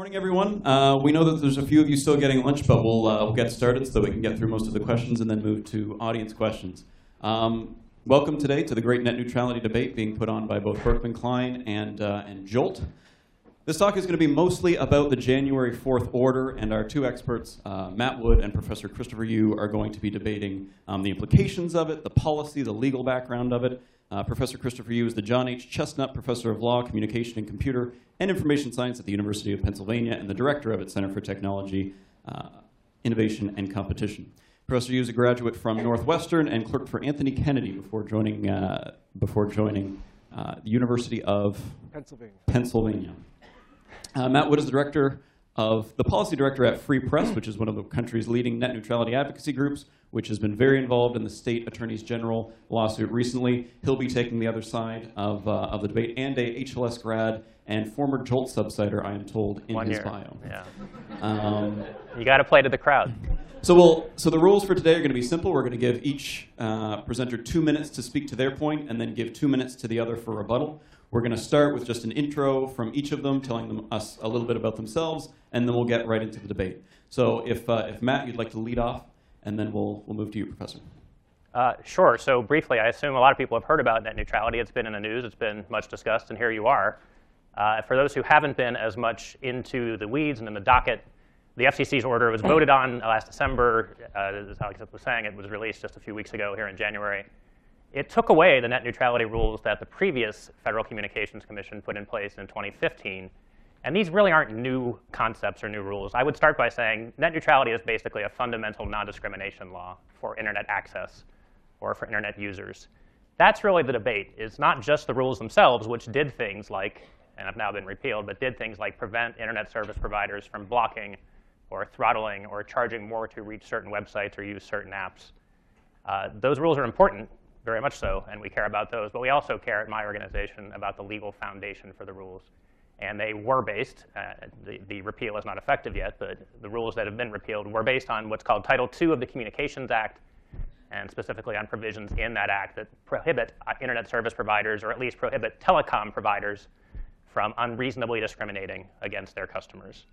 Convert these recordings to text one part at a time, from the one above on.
Morning, everyone. Uh, we know that there's a few of you still getting lunch, but we'll, uh, we'll get started so that we can get through most of the questions and then move to audience questions. Um, welcome today to the great net neutrality debate being put on by both Berkman Klein and, uh, and Jolt. This talk is going to be mostly about the January 4th order, and our two experts, uh, Matt Wood and Professor Christopher Yoo, are going to be debating um, the implications of it, the policy, the legal background of it, uh, Professor Christopher Yoo is the John H. Chestnut Professor of Law, Communication and Computer and Information Science at the University of Pennsylvania and the director of its Center for Technology, uh, Innovation and Competition. Professor Yoo is a graduate from Northwestern and clerked for Anthony Kennedy before joining, uh, before joining uh, the University of Pennsylvania. Pennsylvania. Uh, Matt Wood is the director of the policy director at Free Press, which is one of the country's leading net neutrality advocacy groups, which has been very involved in the state attorneys general lawsuit recently. He'll be taking the other side of, uh, of the debate, and a HLS grad and former Jolt subciter, I am told, in One his year. bio. Yeah. Um, You got to play to the crowd. so we'll, so the rules for today are going to be simple. We're going to give each uh, presenter two minutes to speak to their point, and then give two minutes to the other for rebuttal. We're going to start with just an intro from each of them, telling them us a little bit about themselves, and then we'll get right into the debate. So if, uh, if Matt, you'd like to lead off, and then we'll, we'll move to you, Professor. Uh, sure. So briefly, I assume a lot of people have heard about net neutrality. It's been in the news. It's been much discussed, and here you are. Uh, for those who haven't been as much into the weeds and in the docket, the FCC's order was voted on last December. Uh, as Alex was saying, it was released just a few weeks ago here in January. It took away the net neutrality rules that the previous Federal Communications Commission put in place in 2015. And these really aren't new concepts or new rules. I would start by saying net neutrality is basically a fundamental non-discrimination law for internet access or for internet users. That's really the debate. It's not just the rules themselves, which did things like, and have now been repealed, but did things like prevent internet service providers from blocking or throttling or charging more to reach certain websites or use certain apps. Uh, those rules are important, very much so, and we care about those. But we also care at my organization about the legal foundation for the rules. And they were based, uh, the, the repeal is not effective yet, but the rules that have been repealed were based on what's called Title II of the Communications Act, and specifically on provisions in that act that prohibit uh, internet service providers, or at least prohibit telecom providers, from unreasonably discriminating against their customers.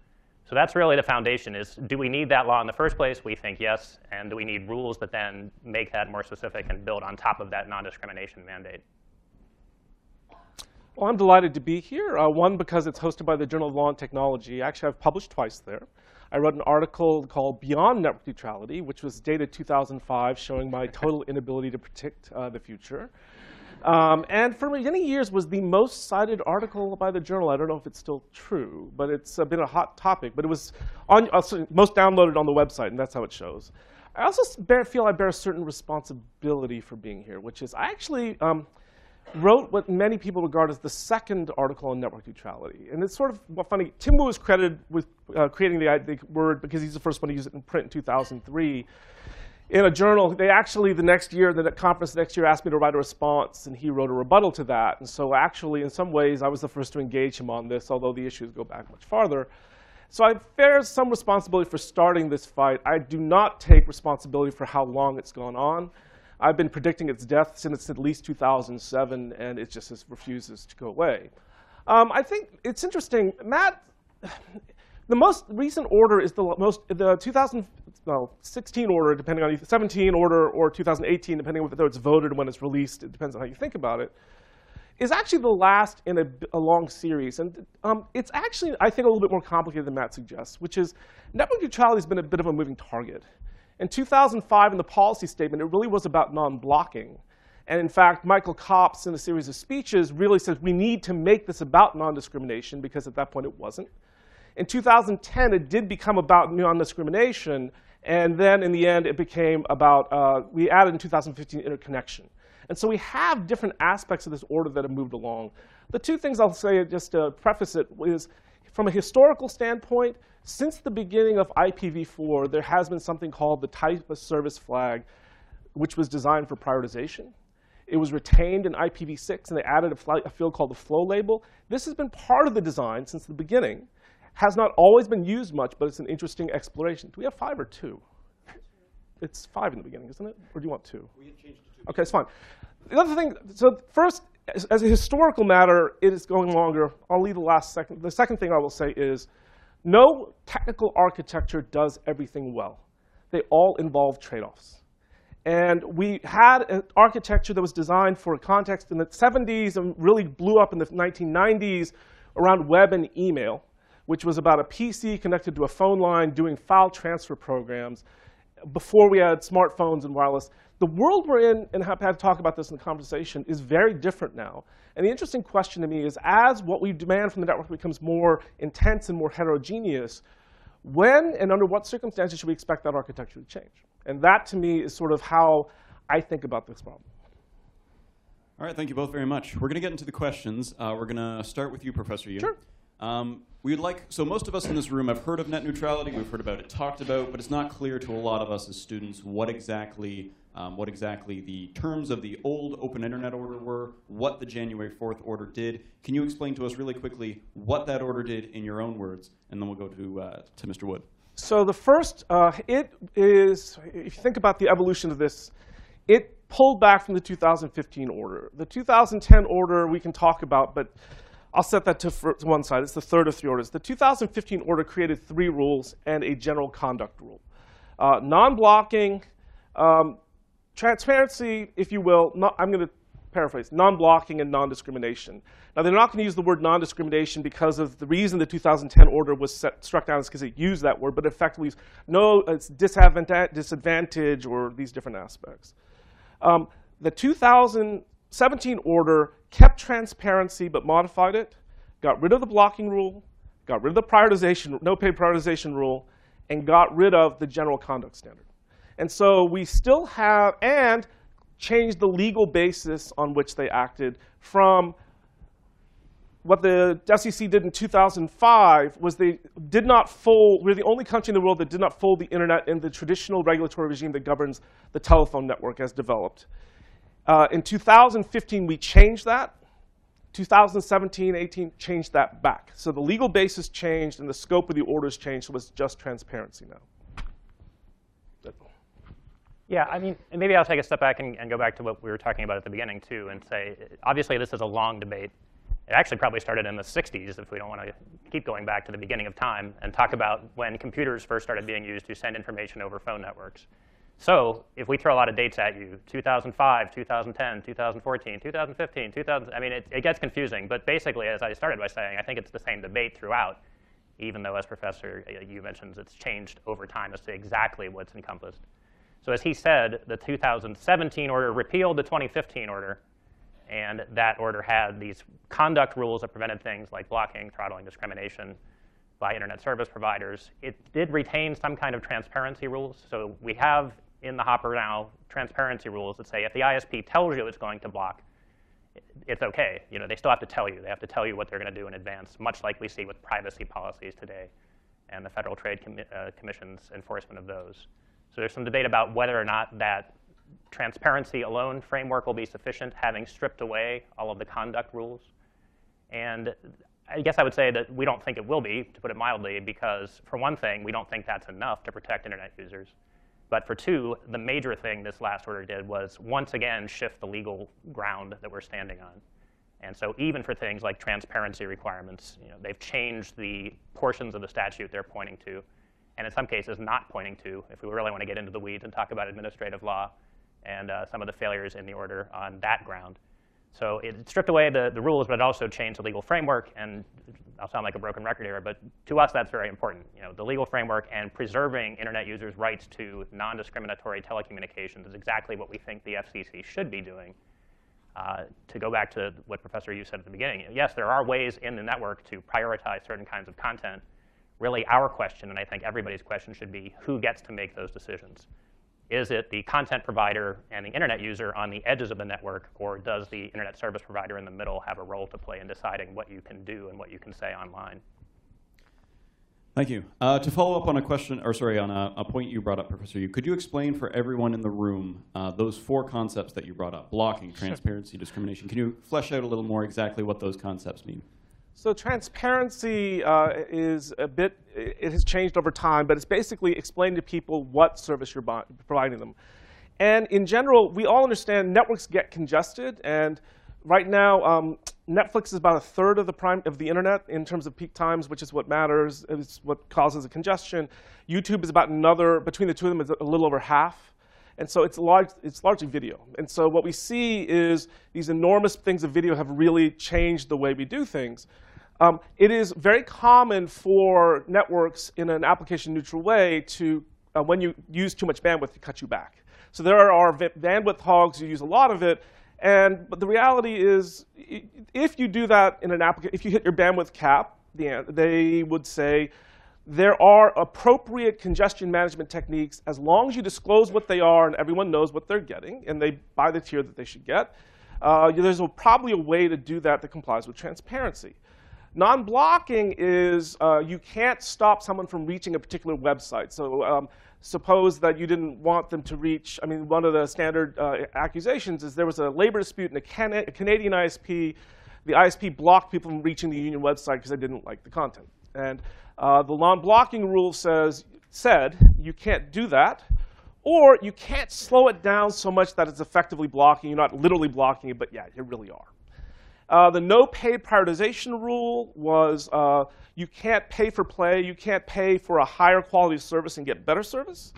So that's really the foundation is, do we need that law in the first place? We think yes. And do we need rules that then make that more specific and build on top of that non-discrimination mandate? Well, I'm delighted to be here. Uh, one, because it's hosted by the Journal of Law and Technology. Actually, I've published twice there. I wrote an article called Beyond Network Neutrality, which was dated 2005, showing my total inability to predict uh, the future. Um, and for many years was the most cited article by the journal. I don't know if it's still true, but it's uh, been a hot topic. But it was on, uh, most downloaded on the website, and that's how it shows. I also bear, feel I bear a certain responsibility for being here, which is I actually um, wrote what many people regard as the second article on network neutrality. And it's sort of funny. Tim Wu is credited with uh, creating the, the word because he's the first one to use it in print in 2003 in a journal, they actually, the next year, the conference the next year asked me to write a response, and he wrote a rebuttal to that. And so actually, in some ways, I was the first to engage him on this, although the issues go back much farther. So I bear some responsibility for starting this fight. I do not take responsibility for how long it's gone on. I've been predicting its death since at least 2007, and it just refuses to go away. Um, I think it's interesting. Matt, the most recent order is the most the 2016 order, depending on the 17 order or 2018, depending on whether it's voted when it's released. It depends on how you think about it. Is actually the last in a, a long series, and um, it's actually I think a little bit more complicated than Matt suggests, which is network neutrality has been a bit of a moving target. In 2005, in the policy statement, it really was about non-blocking. And in fact, Michael Copps, in a series of speeches, really says we need to make this about non-discrimination because at that point it wasn't. In 2010, it did become about non-discrimination, and then in the end, it became about, uh, we added in 2015 interconnection. And so we have different aspects of this order that have moved along. The two things I'll say, just to preface it, is from a historical standpoint, since the beginning of IPv4, there has been something called the type of service flag, which was designed for prioritization. It was retained in IPv6, and they added a, a field called the flow label. This has been part of the design since the beginning. Has not always been used much, but it's an interesting exploration. Do we have five or two? It's five in the beginning, isn't it? Or do you want two? We had changed to two. Okay, it's fine. The other thing, so first, as, as a historical matter, it is going longer. I'll leave the last second. The second thing I will say is no technical architecture does everything well. They all involve trade-offs. And we had an architecture that was designed for a context in the 70s and really blew up in the 1990s around web and email, which was about a PC connected to a phone line doing file transfer programs before we had smartphones and wireless. The world we're in, and I've had to talk about this in the conversation, is very different now. And the interesting question to me is as what we demand from the network becomes more intense and more heterogeneous, when and under what circumstances should we expect that architecture to change? And that, to me, is sort of how I think about this problem. All right, thank you both very much. We're going to get into the questions. Uh, we're going to start with you, Professor Yoo. Sure. Um, we'd like, so most of us in this room have heard of net neutrality, we've heard about it talked about, but it's not clear to a lot of us as students what exactly, um, what exactly the terms of the old Open Internet Order were, what the January 4th order did. Can you explain to us really quickly what that order did in your own words, and then we'll go to, uh, to Mr. Wood. So the first, uh, it is, if you think about the evolution of this, it pulled back from the 2015 order. The 2010 order we can talk about, but I'll set that to, to one side. It's the third of three orders. The 2015 order created three rules and a general conduct rule. Uh, non-blocking, um, transparency, if you will, not, I'm going to paraphrase, non-blocking and non-discrimination. Now, they're not going to use the word non-discrimination because of the reason the 2010 order was set, struck down is because it used that word, but effectively no it's disadvantage or these different aspects. Um, the 2017 order kept transparency but modified it, got rid of the blocking rule, got rid of the prioritization, no pay prioritization rule, and got rid of the general conduct standard. And so we still have, and changed the legal basis on which they acted from what the FCC did in 2005 was they did not fold, we're the only country in the world that did not fold the internet in the traditional regulatory regime that governs the telephone network as developed. Uh, in 2015, we changed that. 2017, 18 changed that back. So the legal basis changed and the scope of the orders changed, so it's just transparency now. Yeah, I mean, maybe I'll take a step back and, and, go back to what we were talking about at the beginning, too, and say, obviously, this is a long debate. It actually probably started in the 60s, if we don't want to keep going back to the beginning of time, and talk about when computers first started being used to send information over phone networks. So if we throw a lot of dates at you, 2005, 2010, 2014, 2015, 2000, I mean, it, it gets confusing. But basically, as I started by saying, I think it's the same debate throughout, even though, as Professor uh, you mentioned, it's changed over time as to exactly what's encompassed. So as he said, the 2017 order repealed the 2015 order, and that order had these conduct rules that prevented things like blocking, throttling, discrimination by internet service providers. It did retain some kind of transparency rules. So we have in the hopper now transparency rules that say if the ISP tells you it's going to block, it's OK. You know, they still have to tell you. They have to tell you what they're going to do in advance, much like we see with privacy policies today and the Federal Trade Com uh, Commission's enforcement of those. So there's some debate about whether or not that transparency alone framework will be sufficient, having stripped away all of the conduct rules. And I guess I would say that we don't think it will be, to put it mildly, because for one thing, we don't think that's enough to protect internet users. But for two, the major thing this last order did was once again shift the legal ground that we're standing on. And so even for things like transparency requirements, you know, they've changed the portions of the statute they're pointing to and in some cases not pointing to, if we really want to get into the weeds and talk about administrative law and uh, some of the failures in the order on that ground. So it stripped away the, the rules, but it also changed the legal framework. And I'll sound like a broken record here, but to us, that's very important. You know, the legal framework and preserving internet users' rights to non-discriminatory telecommunications is exactly what we think the FCC should be doing. Uh, to go back to what Professor Yoo said at the beginning, yes, there are ways in the network to prioritize certain kinds of content, really our question, and I think everybody's question should be, who gets to make those decisions? Is it the content provider and the internet user on the edges of the network, or does the internet service provider in the middle have a role to play in deciding what you can do and what you can say online? Thank you. Uh, to follow up on a question, or sorry, on a, a, point you brought up, Professor Yoo, could you explain for everyone in the room uh, those four concepts that you brought up, blocking, transparency, sure. discrimination? Can you flesh out a little more exactly what those concepts mean? So transparency uh, is a bit, it has changed over time, but it's basically explaining to people what service you're providing them. And in general, we all understand networks get congested, and right now, um, Netflix is about a third of the prime of the internet in terms of peak times, which is what matters. It's what causes the congestion. YouTube is about another between the two of them is a little over half. And so it's, large, it's largely video. And so what we see is these enormous things of video have really changed the way we do things. Um, it is very common for networks in an application neutral way to, uh, when you use too much bandwidth, to cut you back. So there are bandwidth hogs who use a lot of it. And, but the reality is, if you do that in an application, if you hit your bandwidth cap, the, they would say, there are appropriate congestion management techniques as long as you disclose what they are and everyone knows what they're getting and they buy the tier that they should get. Uh, there's a, probably a way to do that that complies with transparency. Non-blocking is uh, you can't stop someone from reaching a particular website. So um, suppose that you didn't want them to reach, I mean, one of the standard uh, accusations is there was a labor dispute in a, Can a Canadian ISP. The ISP blocked people from reaching the union website because they didn't like the content. And uh, the non-blocking rule says, said you can't do that, or you can't slow it down so much that it's effectively blocking. You're not literally blocking it, but yeah, you really are. Uh, the no paid prioritization rule was uh, you can't pay for play. You can't pay for a higher quality service and get better service.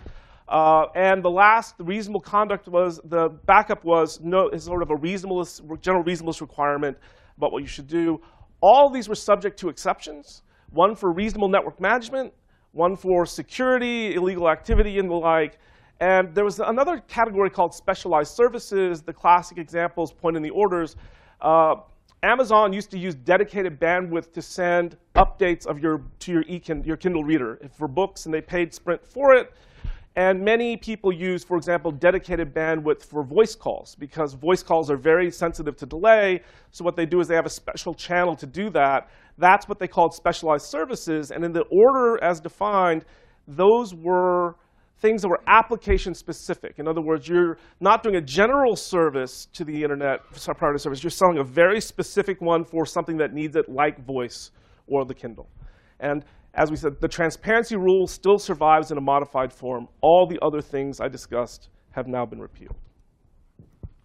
Uh, and the last the reasonable conduct was the backup was no is sort of a reasonableness, general reasonableness requirement about what you should do. All these were subject to exceptions one for reasonable network management, one for security, illegal activity, and the like. And there was another category called specialized services. The classic examples point in the orders. Uh, Amazon used to use dedicated bandwidth to send updates of your, to your, e your Kindle reader for books, and they paid Sprint for it. And many people use, for example, dedicated bandwidth for voice calls because voice calls are very sensitive to delay. So what they do is they have a special channel to do that. That's what they called specialized services. And in the order as defined, those were things that were application specific. In other words, you're not doing a general service to the internet priority service. You're selling a very specific one for something that needs it, like voice or the Kindle. And as we said, the transparency rule still survives in a modified form. All the other things I discussed have now been repealed.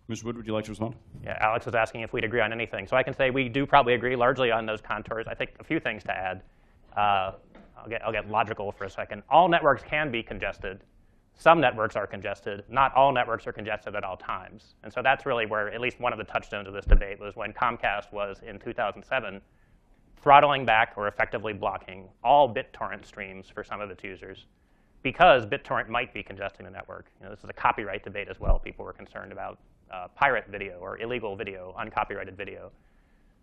Mr. Wood, would you like to respond? Yeah, Alex was asking if we'd agree on anything. So I can say we do probably agree largely on those contours. I think a few things to add. Uh, I'll, get, I'll get logical for a second. All networks can be congested. Some networks are congested. Not all networks are congested at all times. And so that's really where at least one of the touchstones of this debate was when Comcast was in 2007 throttling back or effectively blocking all BitTorrent streams for some of its users because BitTorrent might be congesting the network. You know, this is a copyright debate as well. People were concerned about uh, pirate video or illegal video, uncopyrighted video.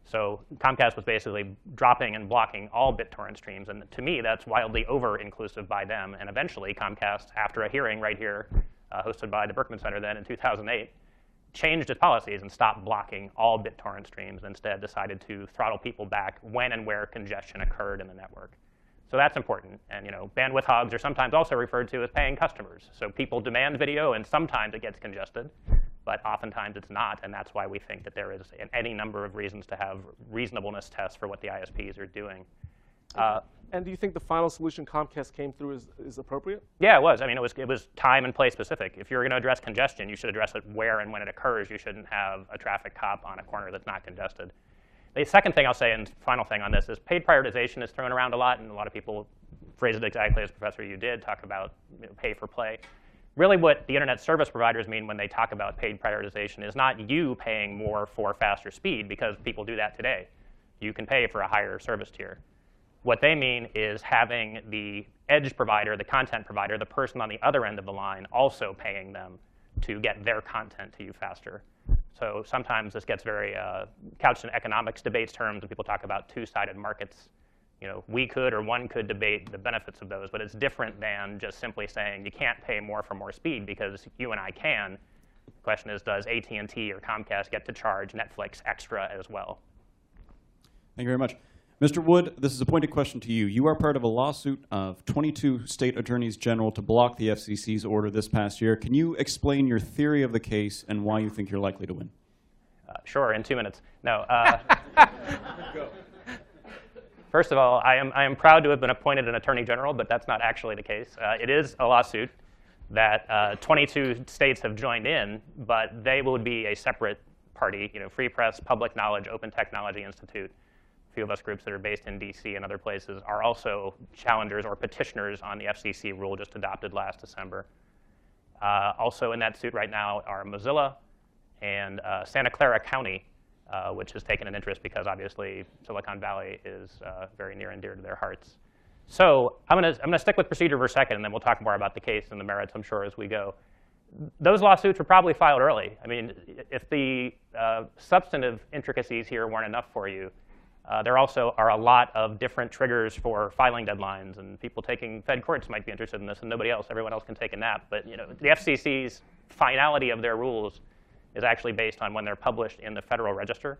So Comcast was basically dropping and blocking all BitTorrent streams. And to me, that's wildly over-inclusive by them. And eventually, Comcast, after a hearing right here, uh, hosted by the Berkman Center then in 2008, changed its policies and stopped blocking all BitTorrent streams and instead decided to throttle people back when and where congestion occurred in the network. So that's important. And you know, bandwidth hogs are sometimes also referred to as paying customers. So people demand video, and sometimes it gets congested, but oftentimes it's not. And that's why we think that there is any number of reasons to have reasonableness tests for what the ISPs are doing. Uh, and do you think the final solution Comcast came through is, is appropriate? Yeah, it was. I mean, it was, it was time and place specific. If you're going to address congestion, you should address it where and when it occurs. You shouldn't have a traffic cop on a corner that's not congested. The second thing I'll say, and final thing on this, is paid prioritization is thrown around a lot, and a lot of people phrase it exactly as Professor you did, talk about you know, pay for play. Really what the internet service providers mean when they talk about paid prioritization is not you paying more for faster speed, because people do that today. You can pay for a higher service tier. What they mean is having the edge provider, the content provider, the person on the other end of the line also paying them to get their content to you faster. So sometimes this gets very uh, couched in economics debates terms, and people talk about two-sided markets. You know, we could or one could debate the benefits of those, but it's different than just simply saying you can't pay more for more speed because you and I can. The question is, does AT&T or Comcast get to charge Netflix extra as well? Thank you very much. Mr. Wood, this is a pointed question to you. You are part of a lawsuit of 22 state attorneys general to block the FCC's order this past year. Can you explain your theory of the case and why you think you're likely to win? Uh, sure, in two minutes. No. Uh, first of all, I am, I am proud to have been appointed an attorney general, but that's not actually the case. Uh, it is a lawsuit that uh, 22 states have joined in, but they would be a separate party, you know, Free Press, Public Knowledge, Open Technology Institute, a few of us groups that are based in DC and other places are also challengers or petitioners on the FCC rule just adopted last December. Uh, also in that suit right now are Mozilla and uh, Santa Clara County, uh, which has taken an interest because obviously Silicon Valley is uh, very near and dear to their hearts. So I'm going to I'm gonna stick with procedure for a second, and then we'll talk more about the case and the merits, I'm sure, as we go. Those lawsuits were probably filed early. I mean, if the uh, substantive intricacies here weren't enough for you, uh, there also are a lot of different triggers for filing deadlines, and people taking Fed courts might be interested in this, and nobody else. Everyone else can take a nap. But you know, the FCC's finality of their rules is actually based on when they're published in the Federal Register.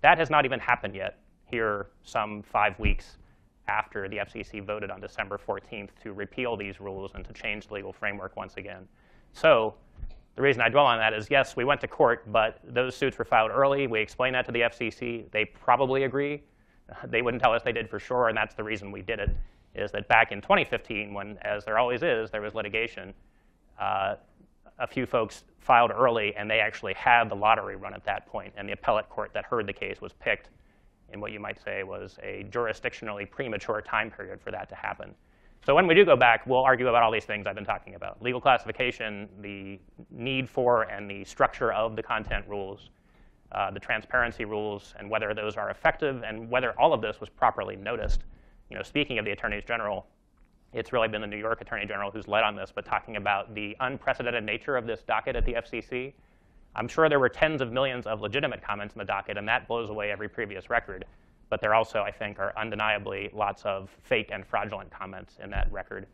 That has not even happened yet here some five weeks after the FCC voted on December 14th to repeal these rules and to change the legal framework once again. So the reason I dwell on that is, yes, we went to court, but those suits were filed early. We explained that to the FCC. They probably agree. They wouldn't tell us they did for sure, and that's the reason we did it, is that back in 2015, when, as there always is, there was litigation, uh, a few folks filed early, and they actually had the lottery run at that point, and the appellate court that heard the case was picked in what you might say was a jurisdictionally premature time period for that to happen. So when we do go back, we'll argue about all these things I've been talking about. Legal classification, the need for and the structure of the content rules, uh, the transparency rules, and whether those are effective, and whether all of this was properly noticed. You know, speaking of the attorneys general, it's really been the New York Attorney General who's led on this, but talking about the unprecedented nature of this docket at the FCC. I'm sure there were tens of millions of legitimate comments in the docket, and that blows away every previous record. But there also, I think, are undeniably lots of fake and fraudulent comments in that record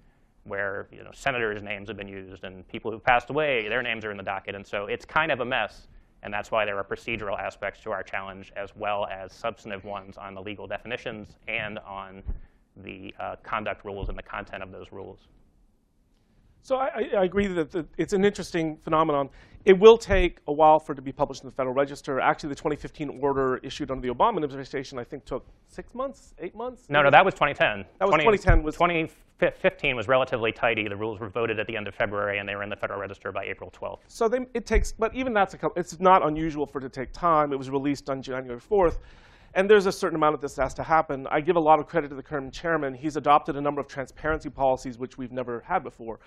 where you know, senators' names have been used and people who've passed away, their names are in the docket. And so it's kind of a mess. And that's why there are procedural aspects to our challenge as well as substantive ones on the legal definitions and on the uh, conduct rules and the content of those rules. So I, I agree that the, it's an interesting phenomenon. It will take a while for it to be published in the Federal Register. Actually, the 2015 order issued under the Obama administration, I think, took six months, eight months. No, no, that was 2010. That was 2010. Was 2015 was relatively tidy. The rules were voted at the end of February, and they were in the Federal Register by April 12th. So they, it takes, but even that's a couple. It's not unusual for it to take time. It was released on January 4th. And there's a certain amount of this that has to happen. I give a lot of credit to the current chairman. He's adopted a number of transparency policies which we've never had before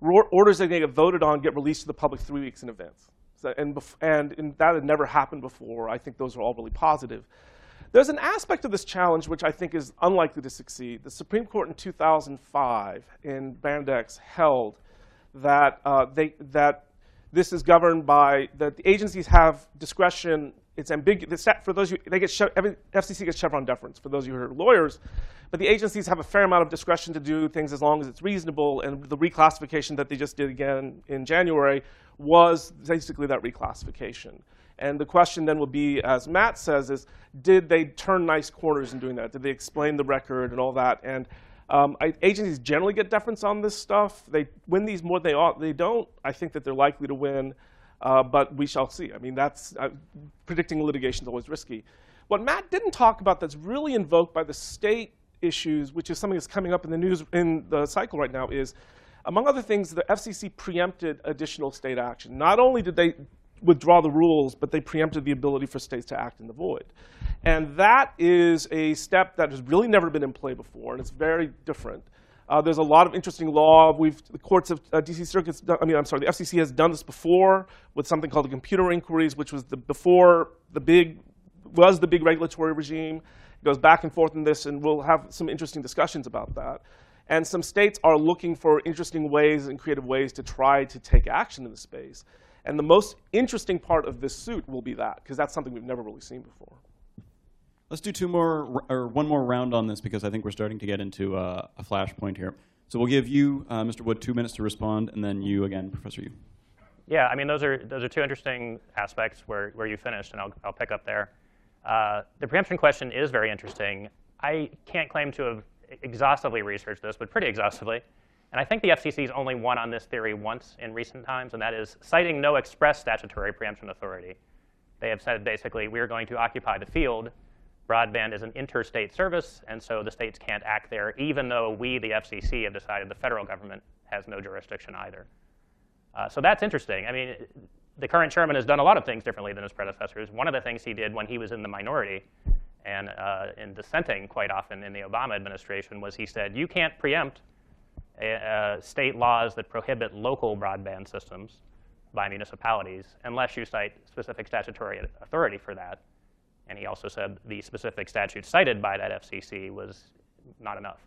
orders that they get voted on get released to the public three weeks in advance. So, and, and, and, that had never happened before. I think those are all really positive. There's an aspect of this challenge which I think is unlikely to succeed. The Supreme Court in 2005 in Brand X held that, uh, they, that this is governed by, that the agencies have discretion it's ambiguous. For those you, they get every, FCC gets Chevron deference. For those of you who are lawyers, but the agencies have a fair amount of discretion to do things as long as it's reasonable. And the reclassification that they just did again in January was basically that reclassification. And the question then will be, as Matt says, is did they turn nice corners in doing that? Did they explain the record and all that? And um, I, agencies generally get deference on this stuff. They win these more than they ought. They don't. I think that they're likely to win. Uh, but we shall see. I mean, that's uh, predicting litigation is always risky. What Matt didn't talk about that's really invoked by the state issues, which is something that's coming up in the news in the cycle right now, is among other things, the FCC preempted additional state action. Not only did they withdraw the rules, but they preempted the ability for states to act in the void. And that is a step that has really never been in play before, and it's very different. Uh, there's a lot of interesting law. We've the courts of uh, DC circuits. I mean, I'm sorry, the FCC has done this before with something called the computer inquiries, which was the before the big was the big regulatory regime. It goes back and forth in this, and we'll have some interesting discussions about that. And some states are looking for interesting ways and creative ways to try to take action in the space. And the most interesting part of this suit will be that, because that's something we've never really seen before. Let's do two more or one more round on this because I think we're starting to get into uh, a flashpoint here. So we'll give you, uh, Mr. Wood, two minutes to respond, and then you again, Professor Yoo. Yeah, I mean those are those are two interesting aspects where where you finished, and I'll I'll pick up there. Uh, the preemption question is very interesting. I can't claim to have exhaustively researched this, but pretty exhaustively. And I think the FCC's only won on this theory once in recent times, and that is citing no express statutory preemption authority. They have said basically, we are going to occupy the field broadband is an interstate service, and so the states can't act there, even though we, the FCC, have decided the federal government has no jurisdiction either. Uh, so that's interesting. I mean, the current chairman has done a lot of things differently than his predecessors. One of the things he did when he was in the minority and uh, in dissenting quite often in the Obama administration was he said, you can't preempt uh, state laws that prohibit local broadband systems by municipalities unless you cite specific statutory authority for that. And he also said the specific statute cited by that FCC was not enough.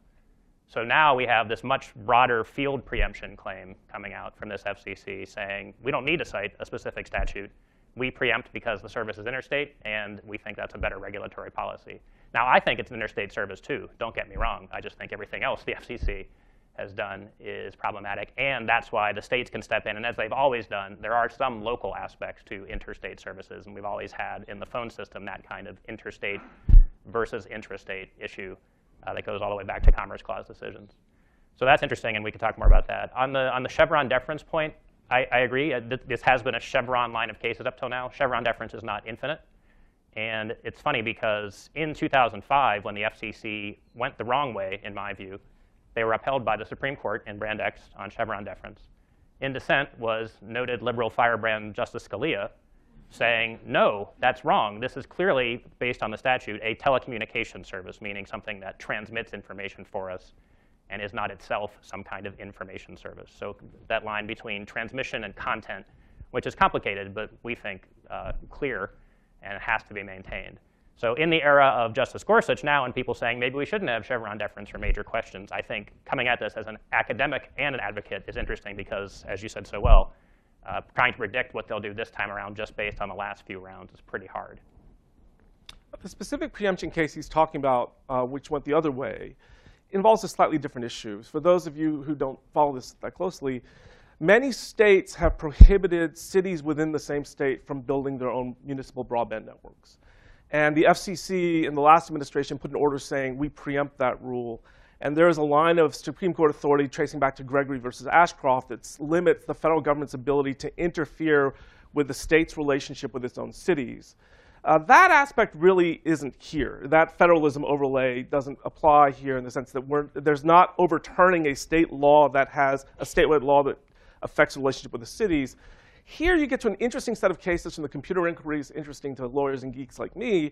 So now we have this much broader field preemption claim coming out from this FCC saying we don't need to cite a specific statute. We preempt because the service is interstate, and we think that's a better regulatory policy. Now, I think it's an interstate service too. Don't get me wrong. I just think everything else the FCC has done is problematic, and that's why the states can step in. And as they've always done, there are some local aspects to interstate services, and we've always had in the phone system that kind of interstate versus intrastate issue uh, that goes all the way back to Commerce Clause decisions. So that's interesting, and we can talk more about that. On the, on the Chevron deference point, I, I agree. Uh, th this has been a Chevron line of cases up till now. Chevron deference is not infinite. And it's funny because in 2005, when the FCC went the wrong way, in my view, they were upheld by the Supreme Court in Brand X on Chevron deference. In dissent was noted liberal firebrand Justice Scalia, saying, no, that's wrong. This is clearly, based on the statute, a telecommunication service, meaning something that transmits information for us and is not itself some kind of information service. So that line between transmission and content, which is complicated, but we think uh, clear and has to be maintained. So in the era of Justice Gorsuch now and people saying maybe we shouldn't have Chevron deference for major questions, I think coming at this as an academic and an advocate is interesting because, as you said so well, uh, trying to predict what they'll do this time around just based on the last few rounds is pretty hard. The specific preemption case he's talking about, uh, which went the other way, involves a slightly different issue. For those of you who don't follow this that closely, many states have prohibited cities within the same state from building their own municipal broadband networks. And the FCC in the last administration put an order saying we preempt that rule and there is a line of Supreme Court authority tracing back to Gregory versus Ashcroft that limits the federal government's ability to interfere with the state's relationship with its own cities. Uh, that aspect really isn't here. That federalism overlay doesn't apply here in the sense that there's not overturning a state law that has a statewide law that affects the relationship with the cities. Here you get to an interesting set of cases from the computer inquiries, interesting to lawyers and geeks like me,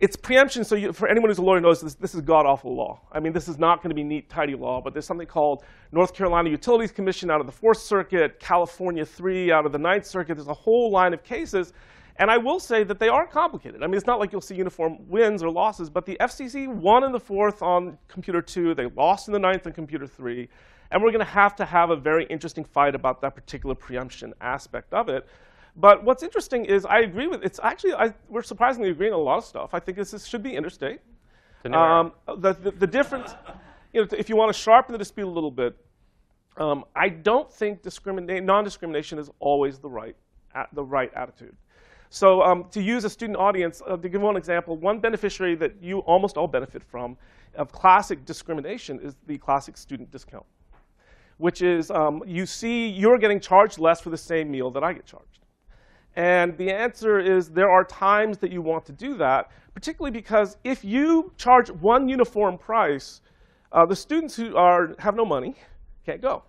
it's preemption, so you, for anyone who's a lawyer knows this, this is god-awful law. I mean, this is not going to be neat, tidy law, but there's something called North Carolina Utilities Commission out of the Fourth Circuit, California 3 out of the Ninth Circuit. There's a whole line of cases. And I will say that they are complicated. I mean, it's not like you'll see uniform wins or losses, but the FCC won in the fourth on Computer 2. They lost in the ninth on Computer 3. And we're going to have to have a very interesting fight about that particular preemption aspect of it. But what's interesting is I agree with it's actually I, we're surprisingly agreeing on a lot of stuff. I think this is, should be interstate. Um, the, the, the, difference, you know, if you want to sharpen the dispute a little bit, um, I don't think non-discrimination is always the right, the right attitude. So um, to use a student audience, uh, to give one example, one beneficiary that you almost all benefit from of classic discrimination is the classic student discount, which is um, you see you're getting charged less for the same meal that I get charged. And the answer is there are times that you want to do that, particularly because if you charge one uniform price, uh, the students who are, have no money can't go.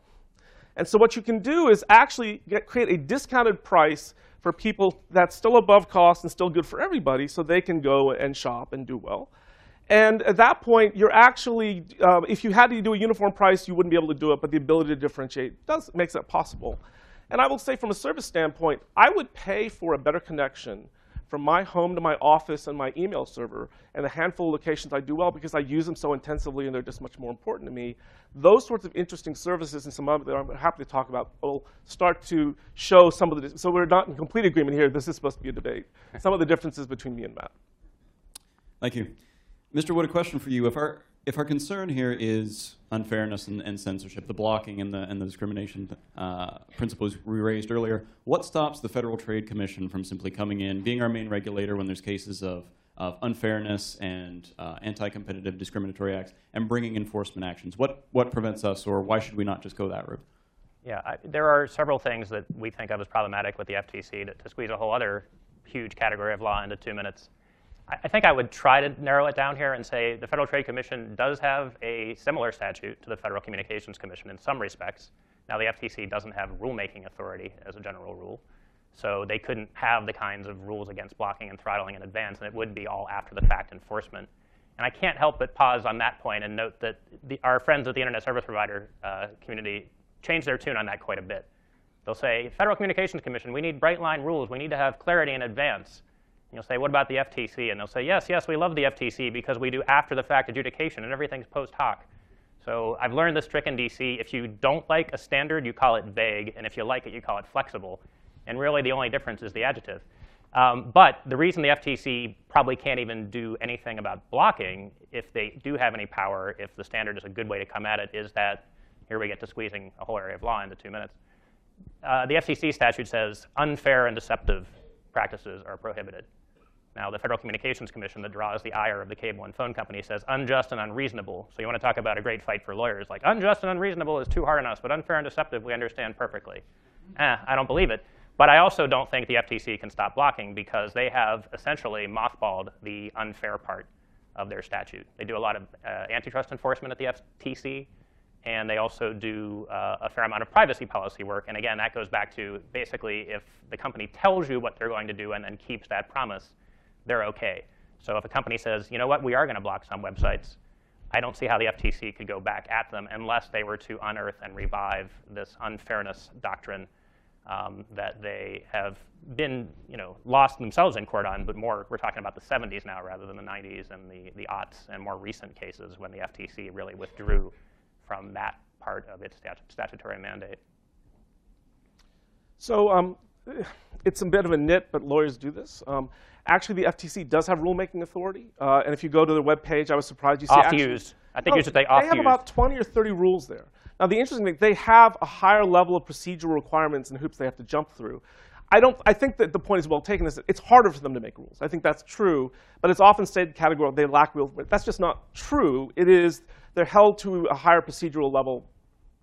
And so what you can do is actually get, create a discounted price for people that's still above cost and still good for everybody so they can go and shop and do well. And at that point, you're actually, um, if you had to do a uniform price, you wouldn't be able to do it, but the ability to differentiate does makes that possible. And I will say from a service standpoint, I would pay for a better connection from my home to my office and my email server and the handful of locations I do well because I use them so intensively and they're just much more important to me. Those sorts of interesting services and some other that I'm happy to talk about will start to show some of the, so we're not in complete agreement here. This is supposed to be a debate. some of the differences between me and Matt. Thank you. Mr. Wood, a question for you. If our, if our concern here is unfairness and, and censorship, the blocking and the, and the discrimination uh, principles we raised earlier, what stops the Federal Trade Commission from simply coming in, being our main regulator when there's cases of, of unfairness and uh, anti-competitive discriminatory acts, and bringing enforcement actions? What, what prevents us, or why should we not just go that route? Yeah, I, there are several things that we think of as problematic with the FTC to, to squeeze a whole other huge category of law into two minutes. I think I would try to narrow it down here and say the Federal Trade Commission does have a similar statute to the Federal Communications Commission in some respects. Now, the FTC doesn't have rulemaking authority as a general rule. So they couldn't have the kinds of rules against blocking and throttling in advance, and it would be all after the fact enforcement. And I can't help but pause on that point and note that the, our friends at the Internet Service Provider uh, community change their tune on that quite a bit. They'll say, Federal Communications Commission, we need bright line rules. We need to have clarity in advance. You'll say, what about the FTC? And they'll say, yes, yes, we love the FTC because we do after the fact adjudication and everything's post hoc. So I've learned this trick in DC. If you don't like a standard, you call it vague. And if you like it, you call it flexible. And really, the only difference is the adjective. Um, but the reason the FTC probably can't even do anything about blocking, if they do have any power, if the standard is a good way to come at it, is that here we get to squeezing a whole area of law into two minutes. Uh, the FCC statute says unfair and deceptive practices are prohibited. Now, the Federal Communications Commission that draws the ire of the cable and phone company says unjust and unreasonable. So you want to talk about a great fight for lawyers. Like, unjust and unreasonable is too hard on us, but unfair and deceptive we understand perfectly. Eh, I don't believe it. But I also don't think the FTC can stop blocking because they have essentially mothballed the unfair part of their statute. They do a lot of uh, antitrust enforcement at the FTC, and they also do uh, a fair amount of privacy policy work. And again, that goes back to basically if the company tells you what they're going to do and then keeps that promise, they're OK. So if a company says, you know what, we are going to block some websites, I don't see how the FTC could go back at them unless they were to unearth and revive this unfairness doctrine um, that they have been, you know, lost themselves in court on, but more we're talking about the 70s now rather than the 90s and the, the aughts and more recent cases when the FTC really withdrew from that part of its stat statutory mandate. So um, it's a bit of a nit, but lawyers do this. Um, actually, the FTC does have rulemaking authority, uh, and if you go to their web page, I was surprised you see off actually, used. I think no, you should say off They have about 20 or 30 rules there. Now, the interesting thing, they have a higher level of procedural requirements and hoops they have to jump through. I don't. I think that the point is well taken. Is that it's harder for them to make rules. I think that's true, but it's often stated category they lack real. That's just not true. It is they're held to a higher procedural level.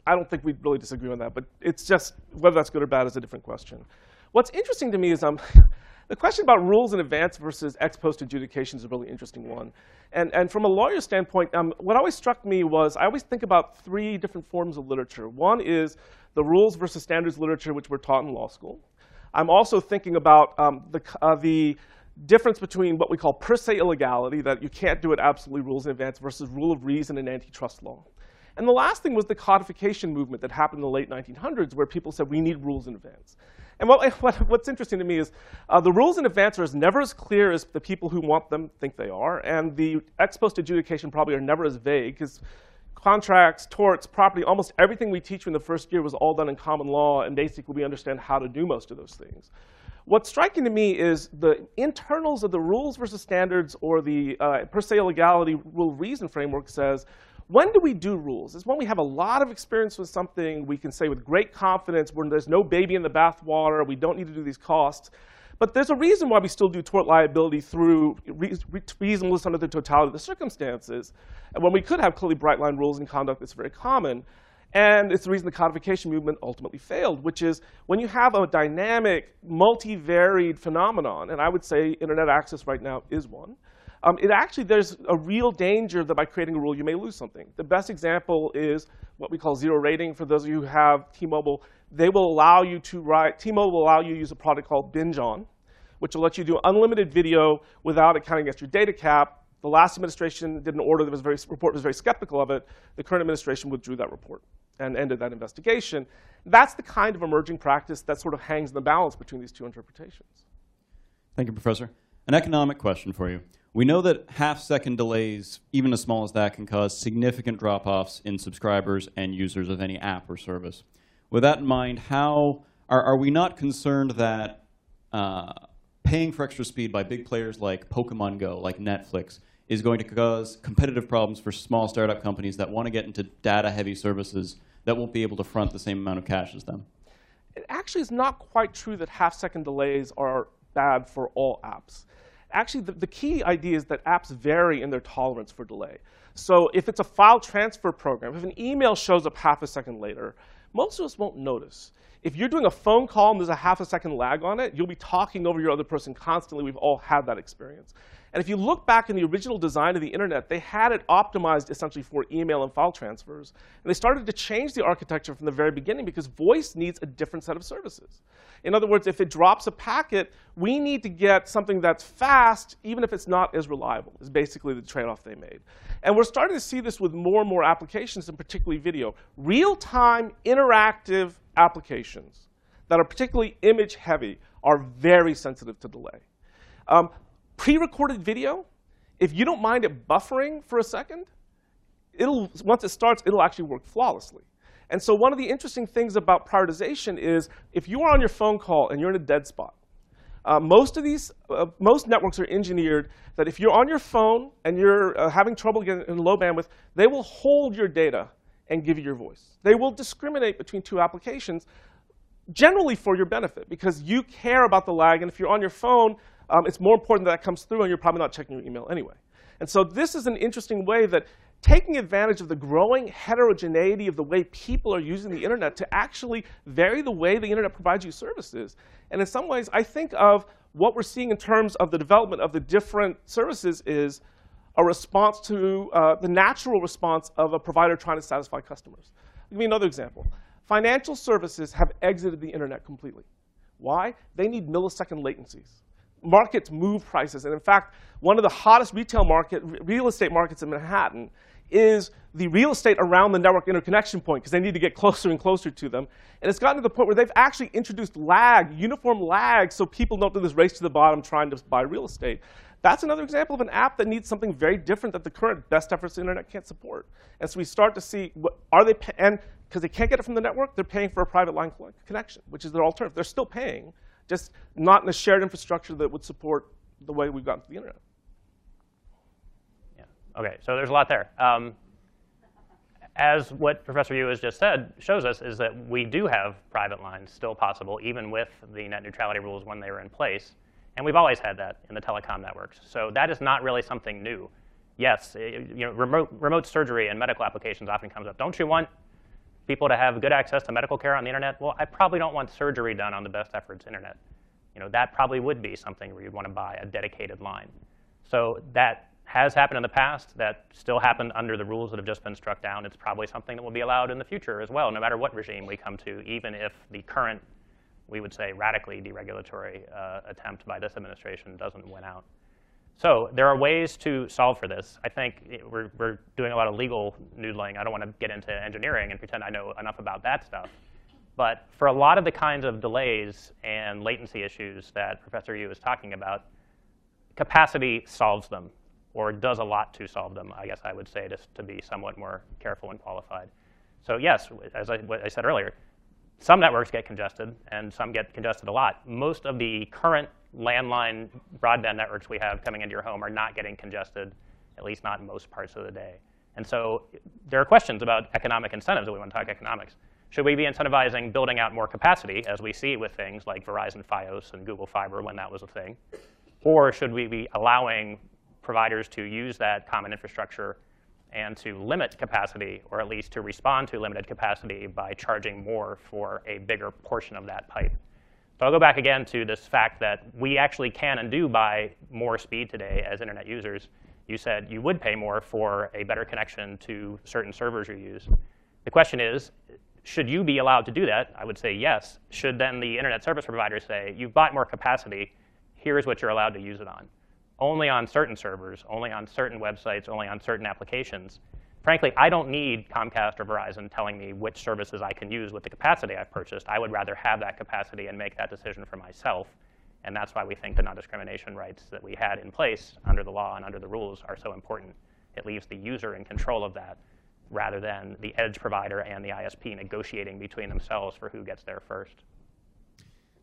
I don't think we'd really disagree on that, but it's just whether that's good or bad is a different question. What's interesting to me is um, the question about rules in advance versus ex post adjudication is a really interesting one. And, and from a lawyer standpoint, um, what always struck me was I always think about three different forms of literature. One is the rules versus standards literature, which we're taught in law school. I'm also thinking about um, the, uh, the difference between what we call per se illegality, that you can't do it absolutely rules in advance, versus rule of reason in antitrust law. And the last thing was the codification movement that happened in the late 1900s, where people said we need rules in advance. And what, what, what's interesting to me is uh, the rules in advance are never as clear as the people who want them think they are, and the ex post adjudication probably are never as vague, because contracts, torts, property, almost everything we teach in the first year was all done in common law, and basically we understand how to do most of those things. What's striking to me is the internals of the rules versus standards or the uh, per se legality rule reason framework says when do we do rules? Is when we have a lot of experience with something, we can say with great confidence, when there's no baby in the bathwater, we don't need to do these costs. But there's a reason why we still do tort liability through reasonableness under the totality of the circumstances. And when we could have clearly bright line rules in conduct that's very common. And it's the reason the codification movement ultimately failed, which is when you have a dynamic, multivariate phenomenon, and I would say internet access right now is one, um, it actually, there's a real danger that by creating a rule, you may lose something. The best example is what we call zero rating. For those of you who have T-Mobile, they will allow you to write, T-Mobile will allow you to use a product called Binge On, which will let you do unlimited video without accounting against your data cap. The last administration did an order that was very, report was very skeptical of it. The current administration withdrew that report and ended that investigation. That's the kind of emerging practice that sort of hangs in the balance between these two interpretations. Thank you, Professor. An economic question for you. We know that half-second delays, even as small as that, can cause significant drop-offs in subscribers and users of any app or service. With that in mind, how are, are we not concerned that uh, paying for extra speed by big players like Pokemon Go, like Netflix, is going to cause competitive problems for small startup companies that want to get into data-heavy services that won't be able to front the same amount of cash as them? It actually is not quite true that half-second delays are bad for all apps actually, the, the key idea is that apps vary in their tolerance for delay. So if it's a file transfer program, if an email shows up half a second later, most of us won't notice. If you're doing a phone call and there's a half a second lag on it, you'll be talking over your other person constantly. We've all had that experience. And if you look back in the original design of the internet, they had it optimized essentially for email and file transfers. And they started to change the architecture from the very beginning because voice needs a different set of services. In other words, if it drops a packet, we need to get something that's fast, even if it's not as reliable, is basically the trade-off they made. And we're starting to see this with more and more applications, and particularly video. Real-time interactive applications that are particularly image heavy are very sensitive to delay. Um, pre-recorded video, if you don't mind it buffering for a second, it'll, once it starts, it'll actually work flawlessly. And so one of the interesting things about prioritization is if you are on your phone call and you're in a dead spot, uh, most of these, uh, most networks are engineered that if you're on your phone and you're uh, having trouble getting in low bandwidth, they will hold your data and give you your voice. They will discriminate between two applications, generally for your benefit, because you care about the lag. And if you're on your phone, um, it's more important that that comes through, and you're probably not checking your email anyway. And so this is an interesting way that taking advantage of the growing heterogeneity of the way people are using the internet to actually vary the way the internet provides you services. And in some ways, I think of what we're seeing in terms of the development of the different services is a response to uh, the natural response of a provider trying to satisfy customers. I'll give you another example. Financial services have exited the internet completely. Why? They need millisecond latencies markets move prices. And in fact, one of the hottest retail market, real estate markets in Manhattan is the real estate around the network interconnection point because they need to get closer and closer to them. And it's gotten to the point where they've actually introduced lag, uniform lag, so people don't do this race to the bottom trying to buy real estate. That's another example of an app that needs something very different that the current best efforts internet can't support. And so we start to see, what, are they, and because they can't get it from the network, they're paying for a private line connection, which is their alternative. They're still paying, just not in a shared infrastructure that would support the way we've gotten to the internet. Yeah. OK, so there's a lot there. Um, as what Professor Yoo has just said shows us is that we do have private lines still possible, even with the net neutrality rules when they were in place. And we've always had that in the telecom networks. So that is not really something new. Yes, you know, remote, remote surgery and medical applications often comes up. Don't you want people to have good access to medical care on the internet? Well, I probably don't want surgery done on the best efforts internet. You know, that probably would be something where you'd want to buy a dedicated line. So that has happened in the past. That still happened under the rules that have just been struck down. It's probably something that will be allowed in the future as well, no matter what regime we come to, even if the current, we would say, radically deregulatory uh, attempt by this administration doesn't win out. So there are ways to solve for this. I think we're, we're doing a lot of legal noodling. I don't want to get into engineering and pretend I know enough about that stuff. But for a lot of the kinds of delays and latency issues that Professor Yoo is talking about, capacity solves them, or does a lot to solve them, I guess I would say, just to be somewhat more careful and qualified. So yes, as I, I said earlier, some networks get congested, and some get congested a lot. Most of the current landline broadband networks we have coming into your home are not getting congested, at least not in most parts of the day. And so there are questions about economic incentives that we want to talk economics. Should we be incentivizing building out more capacity, as we see with things like Verizon Fios and Google Fiber when that was a thing? Or should we be allowing providers to use that common infrastructure and to limit capacity, or at least to respond to limited capacity by charging more for a bigger portion of that pipe? So I'll go back again to this fact that we actually can and do buy more speed today as internet users. You said you would pay more for a better connection to certain servers you use. The question is, should you be allowed to do that? I would say yes. Should then the internet service provider say, you've bought more capacity, here's what you're allowed to use it on? Only on certain servers, only on certain websites, only on certain applications frankly, I don't need Comcast or Verizon telling me which services I can use with the capacity I've purchased. I would rather have that capacity and make that decision for myself. And that's why we think the non-discrimination rights that we had in place under the law and under the rules are so important. It leaves the user in control of that rather than the edge provider and the ISP negotiating between themselves for who gets there first.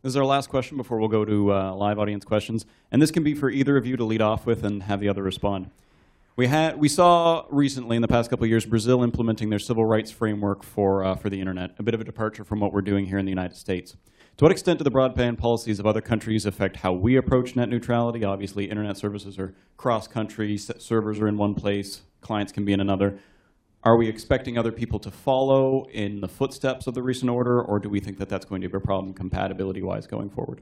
This is our last question before we'll go to uh, live audience questions. And this can be for either of you to lead off with and have the other respond. We, had, we saw recently, in the past couple of years, Brazil implementing their civil rights framework for, uh, for the internet, a bit of a departure from what we're doing here in the United States. To what extent do the broadband policies of other countries affect how we approach net neutrality? Obviously, internet services are cross-country, servers are in one place, clients can be in another. Are we expecting other people to follow in the footsteps of the recent order, or do we think that that's going to be a problem compatibility-wise going forward?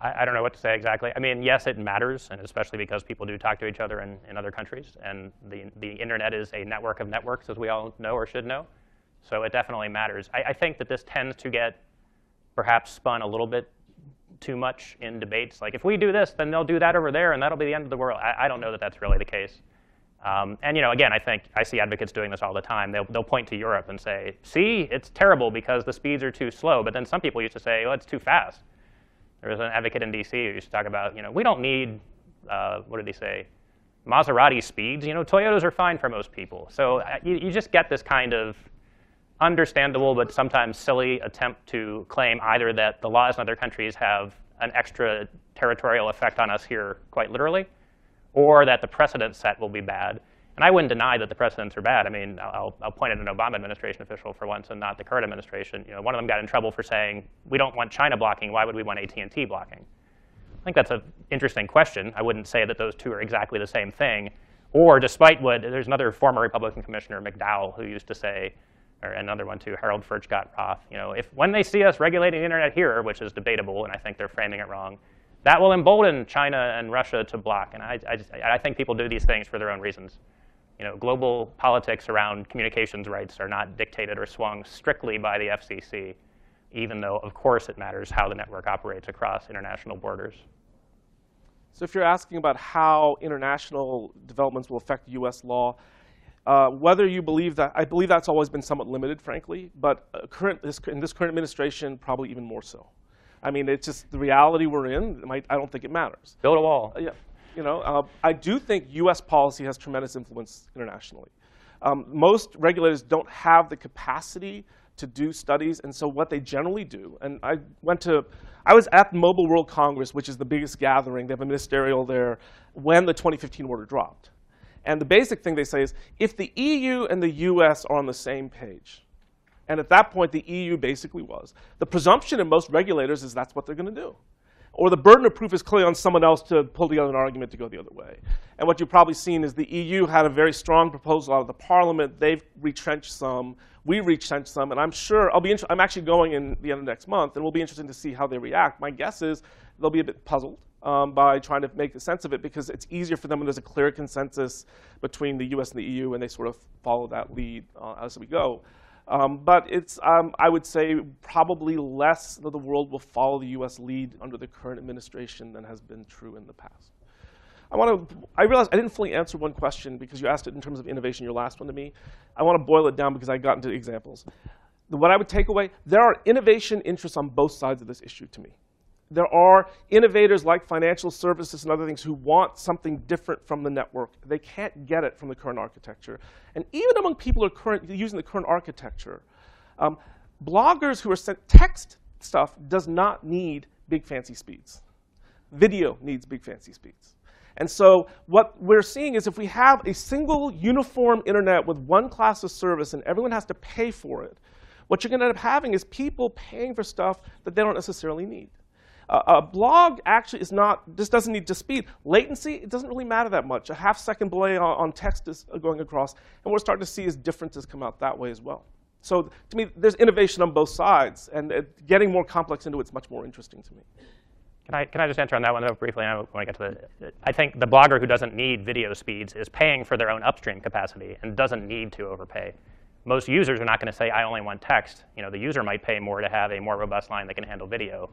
I, I, don't know what to say exactly. I mean, yes, it matters, and especially because people do talk to each other in, in other countries, and the, the internet is a network of networks, as we all know or should know. So it definitely matters. I, I think that this tends to get perhaps spun a little bit too much in debates. Like, if we do this, then they'll do that over there, and that'll be the end of the world. I, I don't know that that's really the case. Um, and you know, again, I think I see advocates doing this all the time. They'll, they'll point to Europe and say, "See, it's terrible because the speeds are too slow." But then some people used to say, "Oh, it's too fast." There was an advocate in D.C. who used to talk about, you know, we don't need, uh, what did he say, Maserati speeds. You know, Toyotas are fine for most people. So uh, you, you just get this kind of understandable but sometimes silly attempt to claim either that the laws in other countries have an extra territorial effect on us here, quite literally, or that the precedent set will be bad. And I wouldn't deny that the precedents are bad. I mean, I'll, I'll, point at an Obama administration official for once and not the current administration. You know, one of them got in trouble for saying, we don't want China blocking, why would we want AT&T blocking? I think that's an interesting question. I wouldn't say that those two are exactly the same thing. Or despite what, there's another former Republican commissioner, McDowell, who used to say, or another one too, Harold Furchtgott Roth, you know, if when they see us regulating the internet here, which is debatable, and I think they're framing it wrong, that will embolden China and Russia to block. And I, I, just, I think people do these things for their own reasons. You know, global politics around communications rights are not dictated or swung strictly by the FCC, even though, of course, it matters how the network operates across international borders. So if you're asking about how international developments will affect U.S. law, uh, whether you believe that, I believe that's always been somewhat limited, frankly, but uh, current, this, in this current administration, probably even more so. I mean, it's just the reality we're in. Might, I don't think it matters. Build a wall. Yeah, you know, uh, I do think U.S. policy has tremendous influence internationally. Um, most regulators don't have the capacity to do studies, and so what they generally do, and I went to, I was at the Mobile World Congress, which is the biggest gathering. They have a ministerial there when the 2015 order dropped. And the basic thing they say is, if the EU and the US are on the same page, and at that point, the EU basically was. The presumption in most regulators is that's what they're going to do. Or the burden of proof is clearly on someone else to pull together an argument to go the other way. And what you've probably seen is the EU had a very strong proposal out of the parliament. They've retrenched some. We retrenched some. And I'm sure, I'll be I'm actually going in the end of next month, and we'll be interested to see how they react. My guess is they'll be a bit puzzled um, by trying to make sense of it because it's easier for them when there's a clear consensus between the US and the EU, and they sort of follow that lead uh, as we go. Um, but it's, um, I would say, probably less that the world will follow the US lead under the current administration than has been true in the past. I want to, I realized I didn't fully answer one question because you asked it in terms of innovation, your last one to me. I want to boil it down because I got into examples. What I would take away, there are innovation interests on both sides of this issue to me there are innovators like financial services and other things who want something different from the network. They can't get it from the current architecture. And even among people who are current, using the current architecture, um, bloggers who are sent text stuff does not need big fancy speeds. Video needs big fancy speeds. And so what we're seeing is if we have a single uniform internet with one class of service and everyone has to pay for it, what you're going to end up having is people paying for stuff that they don't necessarily need. Uh, a blog actually is not, this doesn't need to speed. Latency, it doesn't really matter that much. A half second delay on, on text is going across. And what we're starting to see is differences come out that way as well. So to me, there's innovation on both sides. And it, getting more complex into it's much more interesting to me. Can I, can I just answer on that one briefly? I get to the, I think the blogger who doesn't need video speeds is paying for their own upstream capacity and doesn't need to overpay. Most users are not going to say, I only want text. You know, the user might pay more to have a more robust line that can handle video.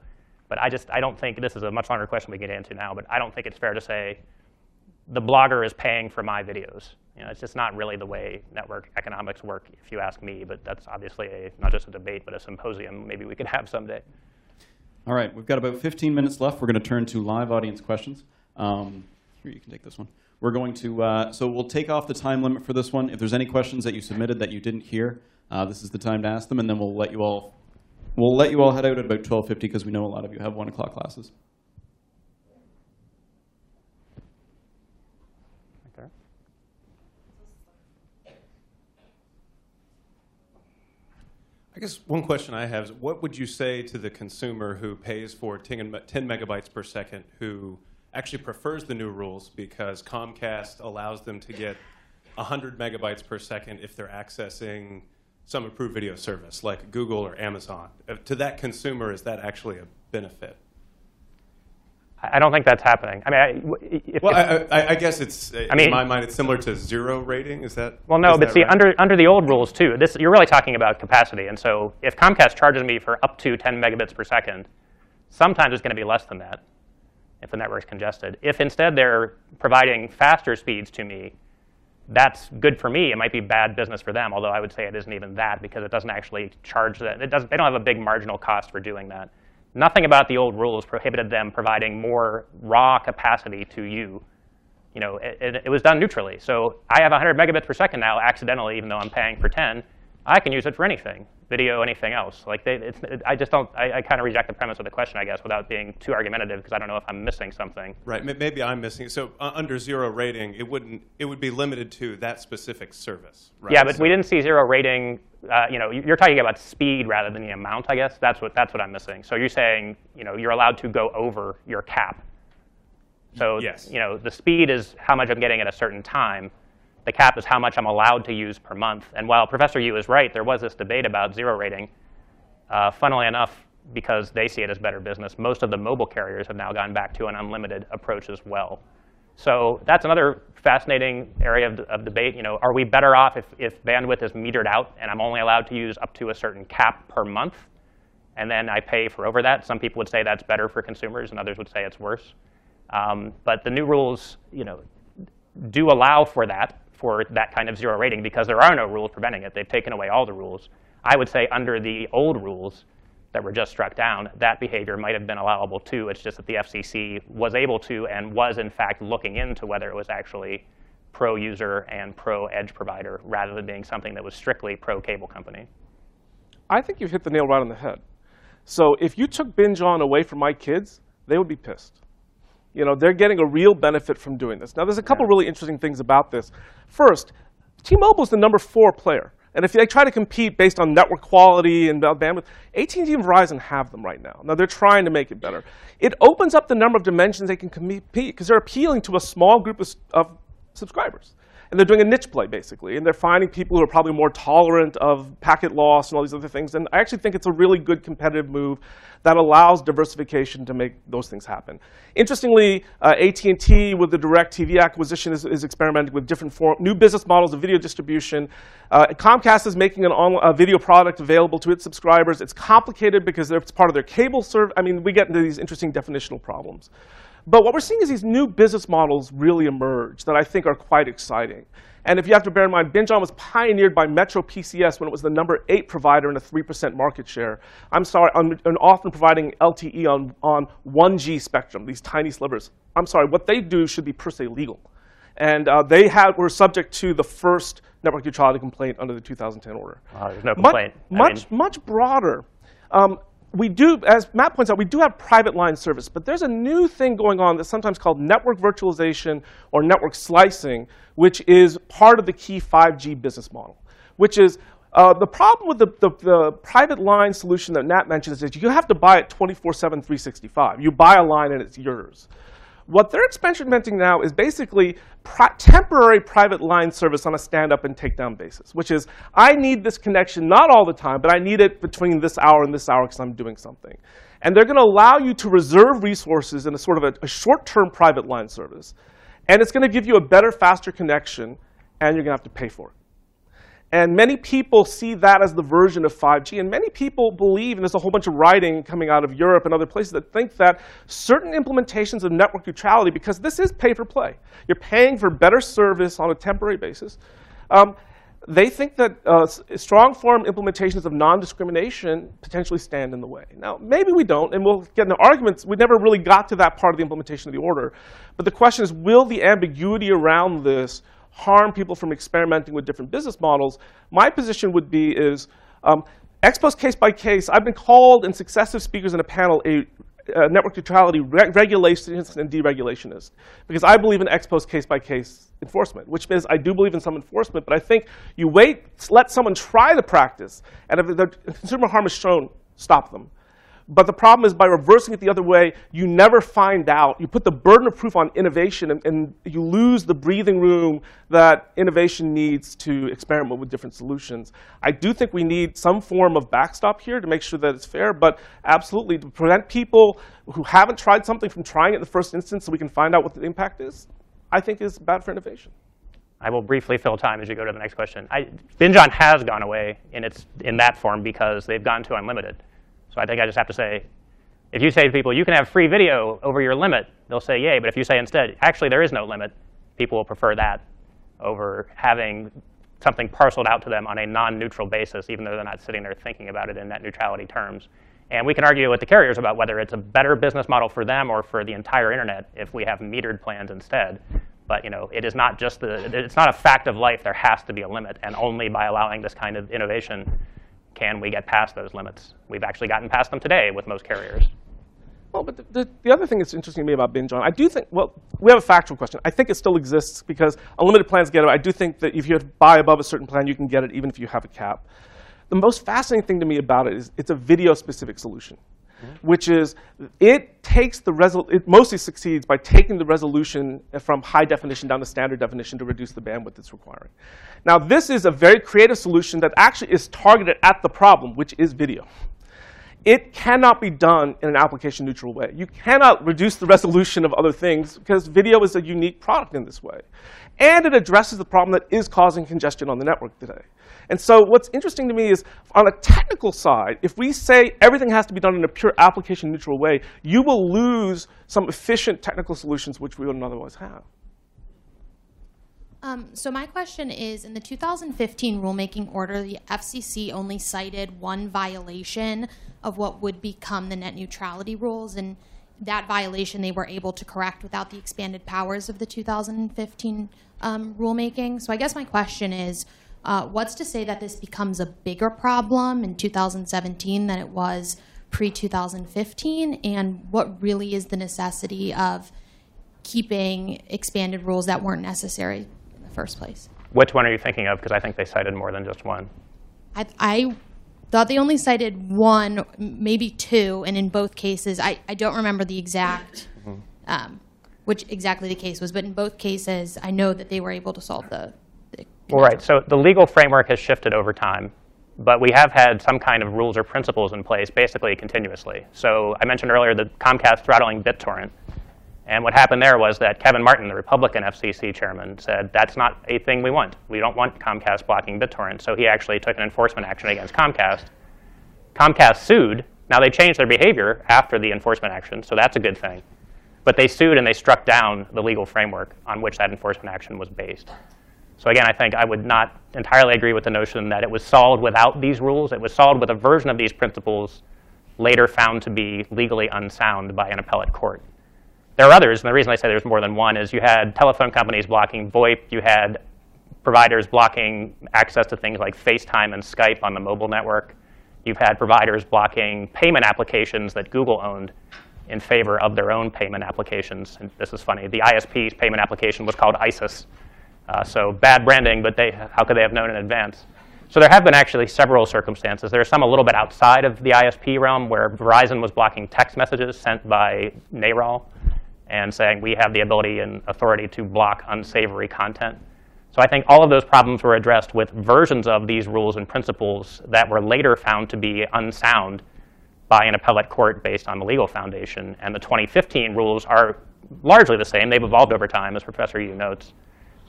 But I just I don't think this is a much longer question we get into now. But I don't think it's fair to say the blogger is paying for my videos. You know, it's just not really the way network economics work, if you ask me. But that's obviously a, not just a debate, but a symposium maybe we could have someday. All right, we've got about 15 minutes left. We're going to turn to live audience questions. Um, here, you can take this one. We're going to, uh, so we'll take off the time limit for this one. If there's any questions that you submitted that you didn't hear, uh, this is the time to ask them, and then we'll let you all We'll let you all head out at about 12.50 because we know a lot of you have 1 o'clock classes. I guess one question I have is what would you say to the consumer who pays for 10 megabytes per second who actually prefers the new rules because Comcast allows them to get 100 megabytes per second if they're accessing some approved video service like Google or Amazon. Uh, to that consumer, is that actually a benefit? I don't think that's happening. I mean, I, if, Well, if- I, I, I guess it's, I mean- in my mind, it's similar to zero rating. Is that? well, no, but see, right? under under the old rules too, this you're really talking about capacity. And so, if Comcast charges me for up to 10 megabits per second, sometimes it's going to be less than that if the network's congested. If instead they're providing faster speeds to me, that's good for me. It might be bad business for them, although I would say it isn't even that because it doesn't actually charge that. It doesn't, they don't have a big marginal cost for doing that. Nothing about the old rules prohibited them providing more raw capacity to you. You know, it, it, it was done neutrally. So I have 100 megabits per second now accidentally, even though I'm paying for 10. I can use it for anything, video, anything else. Like they, it's, it, I just don't. I, I kind of reject the premise of the question, I guess, without being too argumentative because I don't know if I'm missing something. Right. Maybe I'm missing. it. So uh, under zero rating, it wouldn't. It would be limited to that specific service. Right? Yeah, but So- we didn't see zero rating. Uh, you know, you're talking about speed rather than the amount. I guess that's what that's what I'm missing. So you're saying, you know, you're allowed to go over your cap. So Yes. you know, the speed is how much I'm getting at a certain time. The cap is how much I'm allowed to use per month. And while Professor Yoo is right, there was this debate about zero rating. Uh, funnily enough, because they see it as better business, most of the mobile carriers have now gone back to an unlimited approach as well. So that's another fascinating area of, of debate. You know, are we better off if, if bandwidth is metered out and I'm only allowed to use up to a certain cap per month, and then I pay for over that? Some people would say that's better for consumers, and others would say it's worse. Um, but the new rules, you know, do allow for that, for that kind of zero rating, because there are no rules preventing it. They've taken away all the rules. I would say under the old rules that were just struck down, that behavior might have been allowable too. It's just that the FCC was able to and was in fact looking into whether it was actually pro user and pro edge provider rather than being something that was strictly pro cable company. I think you've hit the nail right on the head. So if you took binge on away from my kids, they would be pissed. You know, they're getting a real benefit from doing this. Now, there's a couple really interesting things about this. First, T-Mobile is the number four player. And if they try to compete based on network quality and bandwidth, AT&T and Verizon have them right now. Now they're trying to make it better. It opens up the number of dimensions they can compete because they're appealing to a small group of, of subscribers. And they're doing a niche play, basically. And they're finding people who are probably more tolerant of packet loss and all these other things. And I actually think it's a really good competitive move that allows diversification to make those things happen. Interestingly, uh, AT&T with the DirecTV acquisition is, is experimenting with different form, new business models of video distribution. Uh, Comcast is making an a video product available to its subscribers. It's complicated because it's part of their cable service. I mean, we get into these interesting definitional problems. But what we're seeing is these new business models really emerge that I think are quite exciting. And if you have to bear in mind, BingeOn was pioneered by Metro PCS when it was the number eight provider in a 3% market share. I'm sorry, on, and often providing LTE on, on 1G spectrum, these tiny slivers. I'm sorry, what they do should be per se legal. And uh, they had, were subject to the first network neutrality complaint under the 2010 order. Uh, there's no Much- complaint. Much, mean- much broader. Um, we do, as Matt points out, we do have private line service, but there's a new thing going on that's sometimes called network virtualization or network slicing, which is part of the key 5G business model, which is uh, the problem with the, the, the private line solution that Matt mentioned is you have to buy it 24 7, 365. You buy a line and it's yours. What they're experimenting now is basically pri- temporary private line service on a stand up and take down basis, which is I need this connection not all the time, but I need it between this hour and this hour because I'm doing something. And they're going to allow you to reserve resources in a sort of a, a short term private line service. And it's going to give you a better, faster connection, and you're going to have to pay for it. And many people see that as the version of 5G. And many people believe, and there's a whole bunch of writing coming out of Europe and other places that think that certain implementations of network neutrality, because this is pay for play, you're paying for better service on a temporary basis. Um, they think that uh, strong form implementations of non-discrimination potentially stand in the way. Now, maybe we don't, and we'll get into arguments. We never really got to that part of the implementation of the order. But the question is, will the ambiguity around this harm people from experimenting with different business models? My position would be is, um, ex post case by case, I've been called in successive speakers in a panel a uh, network neutrality re- regulationist and deregulationist because I believe in ex post case by case enforcement, which means I do believe in some enforcement, but I think you wait, let someone try the practice, and if the consumer harm is shown, stop them. But the problem is by reversing it the other way, you never find out. You put the burden of proof on innovation, and, and you lose the breathing room that innovation needs to experiment with different solutions. I do think we need some form of backstop here to make sure that it's fair, but absolutely to prevent people who haven't tried something from trying it in the first instance so we can find out what the impact is, I think is bad for innovation. I will briefly fill time as you go to the next question. I, has gone away in, its, in that form because they've gone to unlimited. So I think I just have to say, if you say to people, you can have free video over your limit, they'll say yay. But if you say instead, actually there is no limit, people will prefer that over having something parceled out to them on a non-neutral basis, even though they're not sitting there thinking about it in net neutrality terms. And we can argue with the carriers about whether it's a better business model for them or for the entire internet if we have metered plans instead. But you know, it is not just the, it's not a fact of life. There has to be a limit, and only by allowing this kind of innovation can we get past those limits. We've actually gotten past them today with most carriers. Well, but the, the, the, other thing that's interesting to me about binge on, I do think, well, we have a factual question. I think it still exists because unlimited plans get it. I do think that if you buy above a certain plan, you can get it even if you have a cap. The most fascinating thing to me about it is it's a video-specific solution which is it takes the resol- it mostly succeeds by taking the resolution from high definition down to standard definition to reduce the bandwidth it's requiring. Now, this is a very creative solution that actually is targeted at the problem, which is video. It cannot be done in an application neutral way. You cannot reduce the resolution of other things because video is a unique product in this way. And it addresses the problem that is causing congestion on the network today. And so what's interesting to me is on a technical side, if we say everything has to be done in a pure application neutral way, you will lose some efficient technical solutions which we wouldn't otherwise have. Um, so my question is, in the 2015 rulemaking order, the FCC only cited one violation of what would become the net neutrality rules, and that violation they were able to correct without the expanded powers of the 2015 um, rulemaking. So I guess my question is, uh, what's to say that this becomes a bigger problem in 2017 than it was pre 2015? And what really is the necessity of keeping expanded rules that weren't necessary in the first place? Which one are you thinking of? Because I think they cited more than just one. I, I thought they only cited one, maybe two, and in both cases, I, I don't remember the exact, mm-hmm. um, which exactly the case was, but in both cases, I know that they were able to solve the, well, right. So the legal framework has shifted over time, but we have had some kind of rules or principles in place basically continuously. So I mentioned earlier the Comcast throttling BitTorrent. And what happened there was that Kevin Martin, the Republican FCC chairman, said that's not a thing we want. We don't want Comcast blocking BitTorrent. So he actually took an enforcement action against Comcast. Comcast sued. Now they changed their behavior after the enforcement action, so that's a good thing. But they sued and they struck down the legal framework on which that enforcement action was based. So again, I think I would not entirely agree with the notion that it was solved without these rules. It was solved with a version of these principles later found to be legally unsound by an appellate court. There are others, and the reason I say there's more than one is you had telephone companies blocking VoIP, you had providers blocking access to things like FaceTime and Skype on the mobile network. You've had providers blocking payment applications that Google owned in favor of their own payment applications. And this is funny. The ISP's payment application was called ISIS, uh, so bad branding, but they, how could they have known in advance? So there have been actually several circumstances. There are some a little bit outside of the ISP realm where Verizon was blocking text messages sent by NARAL and saying we have the ability and authority to block unsavory content. So I think all of those problems were addressed with versions of these rules and principles that were later found to be unsound by an appellate court based on the legal foundation. And the 2015 rules are largely the same. They've evolved over time, as Professor Yoo notes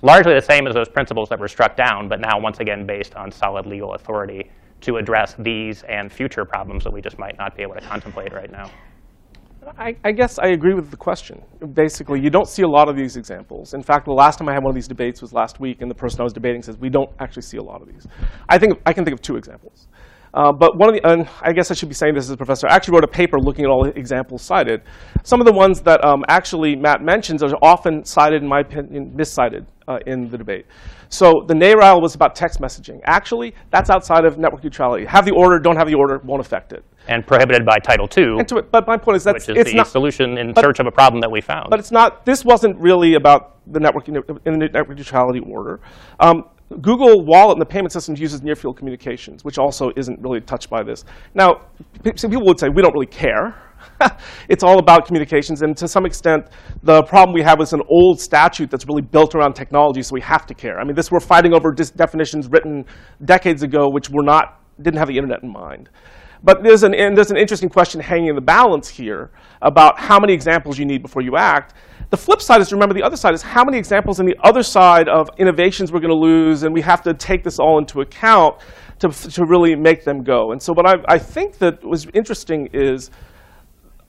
largely the same as those principles that were struck down, but now once again based on solid legal authority to address these and future problems that we just might not be able to contemplate right now. I, I, guess I agree with the question. Basically, you don't see a lot of these examples. In fact, the last time I had one of these debates was last week, and the person I was debating says we don't actually see a lot of these. I think I can think of two examples. Uh, but one of the, and I guess I should be saying this as a professor, I actually wrote a paper looking at all the examples cited. Some of the ones that um, actually Matt mentions are often cited, in my opinion, miscited uh, in the debate. So the NARAL was about text messaging. Actually, that's outside of network neutrality. Have the order, don't have the order, won't affect it. And prohibited by Title II. To, but my point is that which is it's the not, solution in but, search of a problem that we found. But it's not. This wasn't really about the network in the network neutrality order. Um, Google Wallet and the payment systems uses near field communications, which also isn't really touched by this. Now, some people would say we don't really care. it's all about communications, and to some extent, the problem we have is an old statute that's really built around technology, so we have to care. I mean, this we're fighting over definitions written decades ago, which were not didn't have the internet in mind. But there's an, and there's an interesting question hanging in the balance here about how many examples you need before you act. The flip side is remember the other side is how many examples on the other side of innovations we're going to lose, and we have to take this all into account to, to really make them go. And so, what I, I think that was interesting is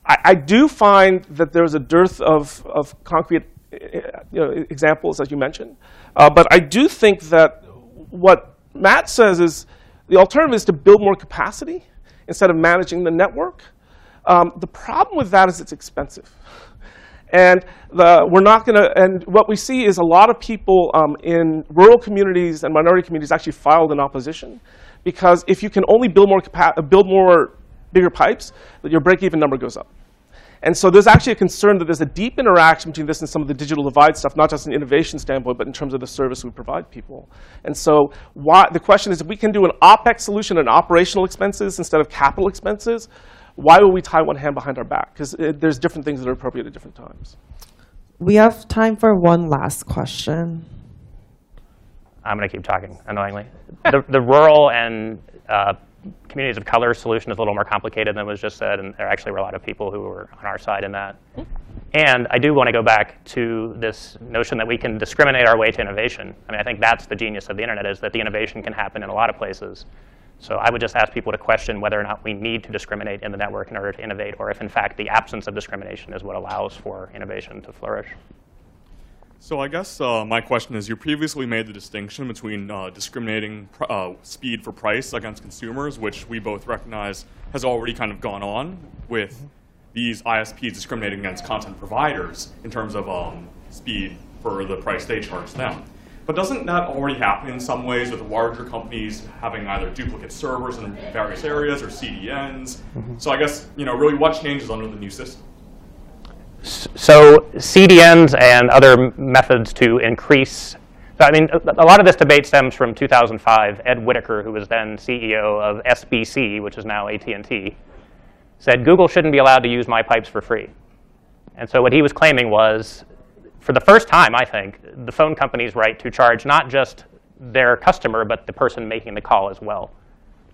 I, I do find that there's a dearth of, of concrete you know, examples, as you mentioned. Uh, but I do think that what Matt says is the alternative is to build more capacity instead of managing the network. Um, the problem with that is it's expensive. And the, we're not going to, and what we see is a lot of people um, in rural communities and minority communities actually filed in opposition. Because if you can only build more, build more bigger pipes, your break-even number goes up. And so there's actually a concern that there's a deep interaction between this and some of the digital divide stuff, not just an innovation standpoint, but in terms of the service we provide people. And so why, the question is, if we can do an OpEx solution and operational expenses instead of capital expenses, why would we tie one hand behind our back? Because there's different things that are appropriate at different times. We have time for one last question. I'm going to keep talking, annoyingly. the, the rural and uh, communities of color solution is a little more complicated than was just said, and there actually were a lot of people who were on our side in that. And I do want to go back to this notion that we can discriminate our way to innovation. I mean, I think that's the genius of the internet is that the innovation can happen in a lot of places. So I would just ask people to question whether or not we need to discriminate in the network in order to innovate, or if in fact the absence of discrimination is what allows for innovation to flourish. So I guess uh, my question is, you previously made the distinction between uh, discriminating pr- uh, speed for price against consumers, which we both recognize has already kind of gone on with these ISPs discriminating against content providers in terms of um, speed for the price they charge them. But doesn't that already happen in some ways with larger companies having either duplicate servers in various areas or CDNs? So I guess, you know, really what changes under the new system? So CDNs and other methods to increase. So I mean, a, a lot of this debate stems from 2005. Ed Whitacre, who was then CEO of SBC, which is now AT&T, said Google shouldn't be allowed to use my pipes for free. And so what he was claiming was, for the first time, I think, the phone company's right to charge not just their customer, but the person making the call as well.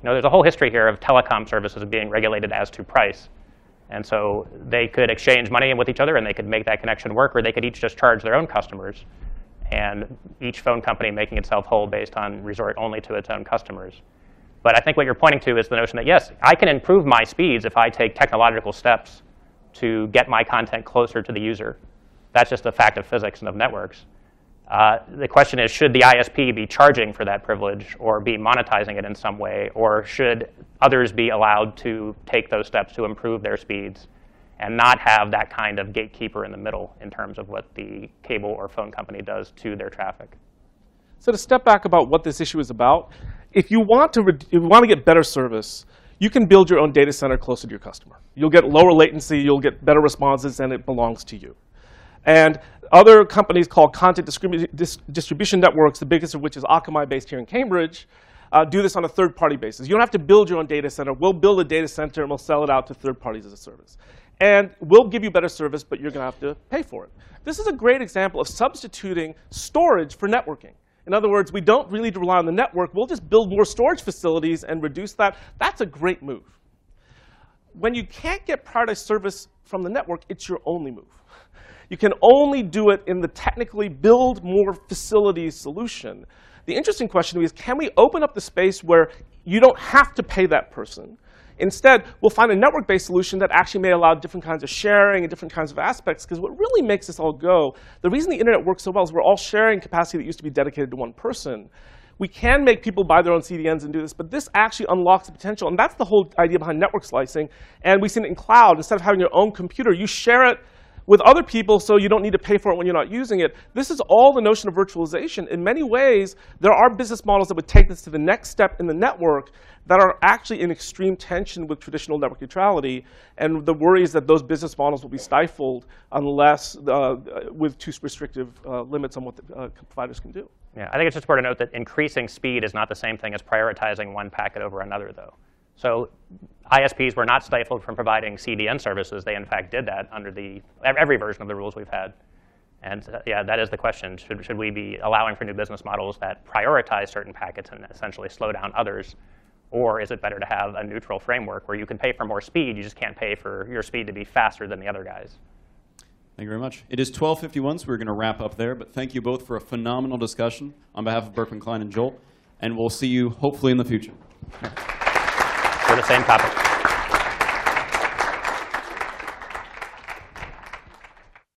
You know, there's a whole history here of telecom services being regulated as to price. And so they could exchange money with each other and they could make that connection work, or they could each just charge their own customers, and each phone company making itself whole based on resort only to its own customers. But I think what you're pointing to is the notion that, yes, I can improve my speeds if I take technological steps to get my content closer to the user. That's just a fact of physics and of networks. Uh, the question is, should the ISP be charging for that privilege or be monetizing it in some way, or should others be allowed to take those steps to improve their speeds and not have that kind of gatekeeper in the middle in terms of what the cable or phone company does to their traffic? So to step back about what this issue is about, if you want to, if you want to get better service, you can build your own data center closer to your customer. You'll get lower latency, you'll get better responses, and it belongs to you. And other companies called content distribu- dis- distribution networks, the biggest of which is Akamai based here in Cambridge, uh, do this on a third party basis. You don't have to build your own data center. We'll build a data center and we'll sell it out to third parties as a service. And we'll give you better service, but you're going to have to pay for it. This is a great example of substituting storage for networking. In other words, we don't really rely on the network. We'll just build more storage facilities and reduce that. That's a great move. When you can't get prioritized service from the network, it's your only move. You can only do it in the technically build more facilities solution. The interesting question is can we open up the space where you don't have to pay that person? Instead, we'll find a network based solution that actually may allow different kinds of sharing and different kinds of aspects. Because what really makes this all go, the reason the internet works so well is we're all sharing capacity that used to be dedicated to one person. We can make people buy their own CDNs and do this, but this actually unlocks the potential. And that's the whole idea behind network slicing. And we've seen it in cloud. Instead of having your own computer, you share it with other people so you don't need to pay for it when you're not using it. This is all the notion of virtualization. In many ways, there are business models that would take this to the next step in the network that are actually in extreme tension with traditional network neutrality. And the worry is that those business models will be stifled unless, uh, with too restrictive uh, limits on what the uh, providers can do. Yeah, I think it's just important to note that increasing speed is not the same thing as prioritizing one packet over another, though. So ISPs were not stifled from providing CDN services. They, in fact, did that under the every version of the rules we've had. And uh, yeah, that is the question. Should, should we be allowing for new business models that prioritize certain packets and essentially slow down others? Or is it better to have a neutral framework where you can pay for more speed, you just can't pay for your speed to be faster than the other guys? Thank you very much. It is 12:51, so we're going to wrap up there. But thank you both for a phenomenal discussion on behalf of Berkman Klein and JOLT, and we'll see you hopefully in the future. For the same topic.